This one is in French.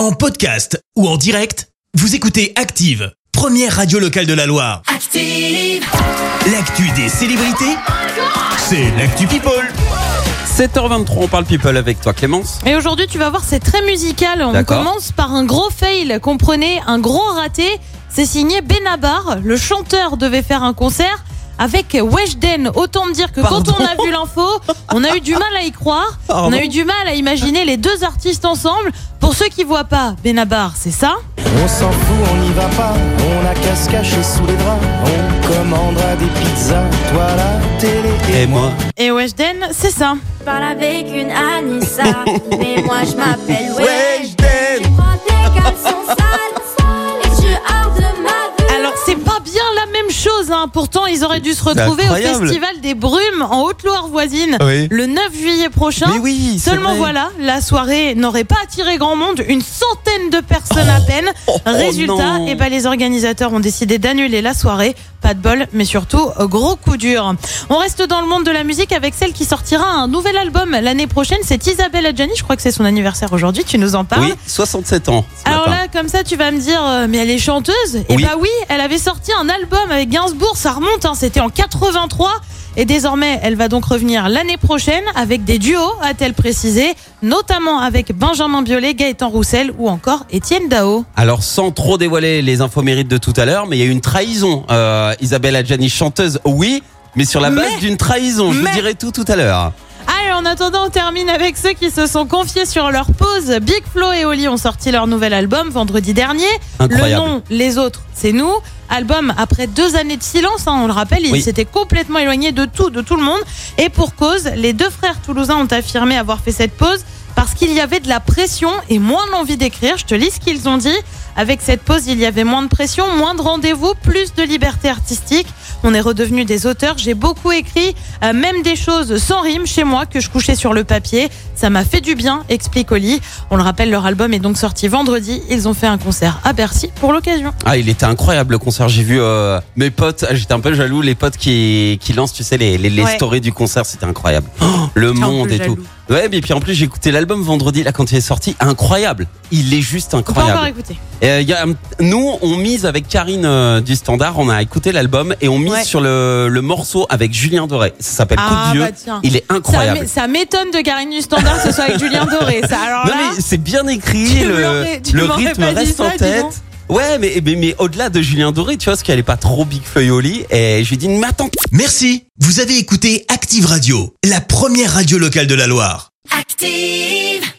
En podcast ou en direct, vous écoutez Active, première radio locale de la Loire. Active. L'actu des célébrités, c'est l'actu People. 7h23, on parle people avec toi Clémence. Et aujourd'hui, tu vas voir, c'est très musical. On D'accord. commence par un gros fail. Comprenez, un gros raté. C'est signé Benabar. Le chanteur devait faire un concert avec Weshden. Autant me dire que Pardon quand on a vu l'info, on a eu du mal à y croire. Pardon On a eu du mal à imaginer les deux artistes ensemble. Pour ceux qui voient pas, Benabar, c'est ça. On s'en fout, on n'y va pas, on a qu'à se cacher sous les draps, on commandera des pizzas, toi la télé et, Et moi Et Weshden, c'est ça. Je parle avec une Anissa, mais moi je m'appelle Weshden. Même chose, hein. pourtant ils auraient dû se retrouver au. Festival des Brumes en Haute-Loire voisine Oui. le 9 juillet prochain. Mais oui, c'est Seulement voilà, la soirée n'aurait pas attiré grand monde, une centaine de personnes à peine. oh, oh, Résultat, non. eh ben, les organisateurs ont décidé d'annuler la soirée. Pas de bol, mais surtout gros coup dur. On reste dans le monde de la musique avec celle qui sortira un nouvel album l'année prochaine. C'est Isabelle Adjani, je crois que c'est son anniversaire aujourd'hui. Tu nous en parles? Oui, 67 ans. alors matin. là, comme ça, tu vas me dire, euh, mais elle est chanteuse? Eh Oui. bah oui, elle avait sorti un album avec Gainsbourg, ça remonte, hein, c'était en 83. Et désormais, elle va donc revenir l'année prochaine avec des duos, a-t-elle précisé, notamment avec Benjamin Biolay, Gaëtan Roussel ou encore Étienne Dao. Alors sans trop dévoiler les infos mérites de tout à l'heure, mais il y a eu une trahison. Euh, Isabelle Adjani, chanteuse, oui, mais sur la base Mais- d'une trahison. Je mais- vous dirai tout tout à l'heure. En attendant, on termine avec ceux qui se sont confiés sur leur pause. Big Flo et Oli ont sorti leur nouvel album vendredi dernier. Incroyable. Le nom, les autres, c'est nous. Album après deux années de silence, hein, on le rappelle, ils s'étaient complètement éloignés de tout, de tout le monde. Et pour cause, les deux frères toulousains ont affirmé avoir fait cette pause parce qu'il y avait de la pression et moins l'envie d'écrire. Je te lis ce qu'ils ont dit. Avec cette pause, il y avait moins de pression, moins de rendez-vous, plus de liberté artistique. On est redevenu des auteurs. J'ai beaucoup écrit, euh, même des choses sans rime chez moi que je couchais sur le papier. Ça m'a fait du bien, explique Oli. On le rappelle, leur album est donc sorti vendredi. Ils ont fait un concert à Bercy pour l'occasion. Ah, il était incroyable le concert. J'ai vu euh, mes potes, ah, j'étais un peu jaloux, les potes qui, qui lancent, tu sais, les, les, les Ouais. stories du concert, c'était incroyable. Oh, le monde et jaloux. tout. Ouais, mais puis en plus, j'ai écouté l'album vendredi, là, quand il est sorti. Incroyable. Il est juste On peut encore incroyable. écouter. Et, euh, y a, nous, on mise avec Karine euh, du Standard, on a écouté l'album et on mise Ouais. sur le, le morceau avec Julien Doré. Ça s'appelle Coup Ah, de Dieu. bah tiens. Il est incroyable. ça m'étonne de Karine du Standard ce soit avec Julien Doré. Ça, alors Non là, mais c'est bien écrit, le, le rythme reste en tête. Ouais, mais, mais, mais au-delà de Julien Doré, tu vois, parce qu'elle est pas trop big feuille au lit, et je lui ai dit, mais attends, Merci, vous avez écouté Active Radio, la première radio locale de la Loire. Active.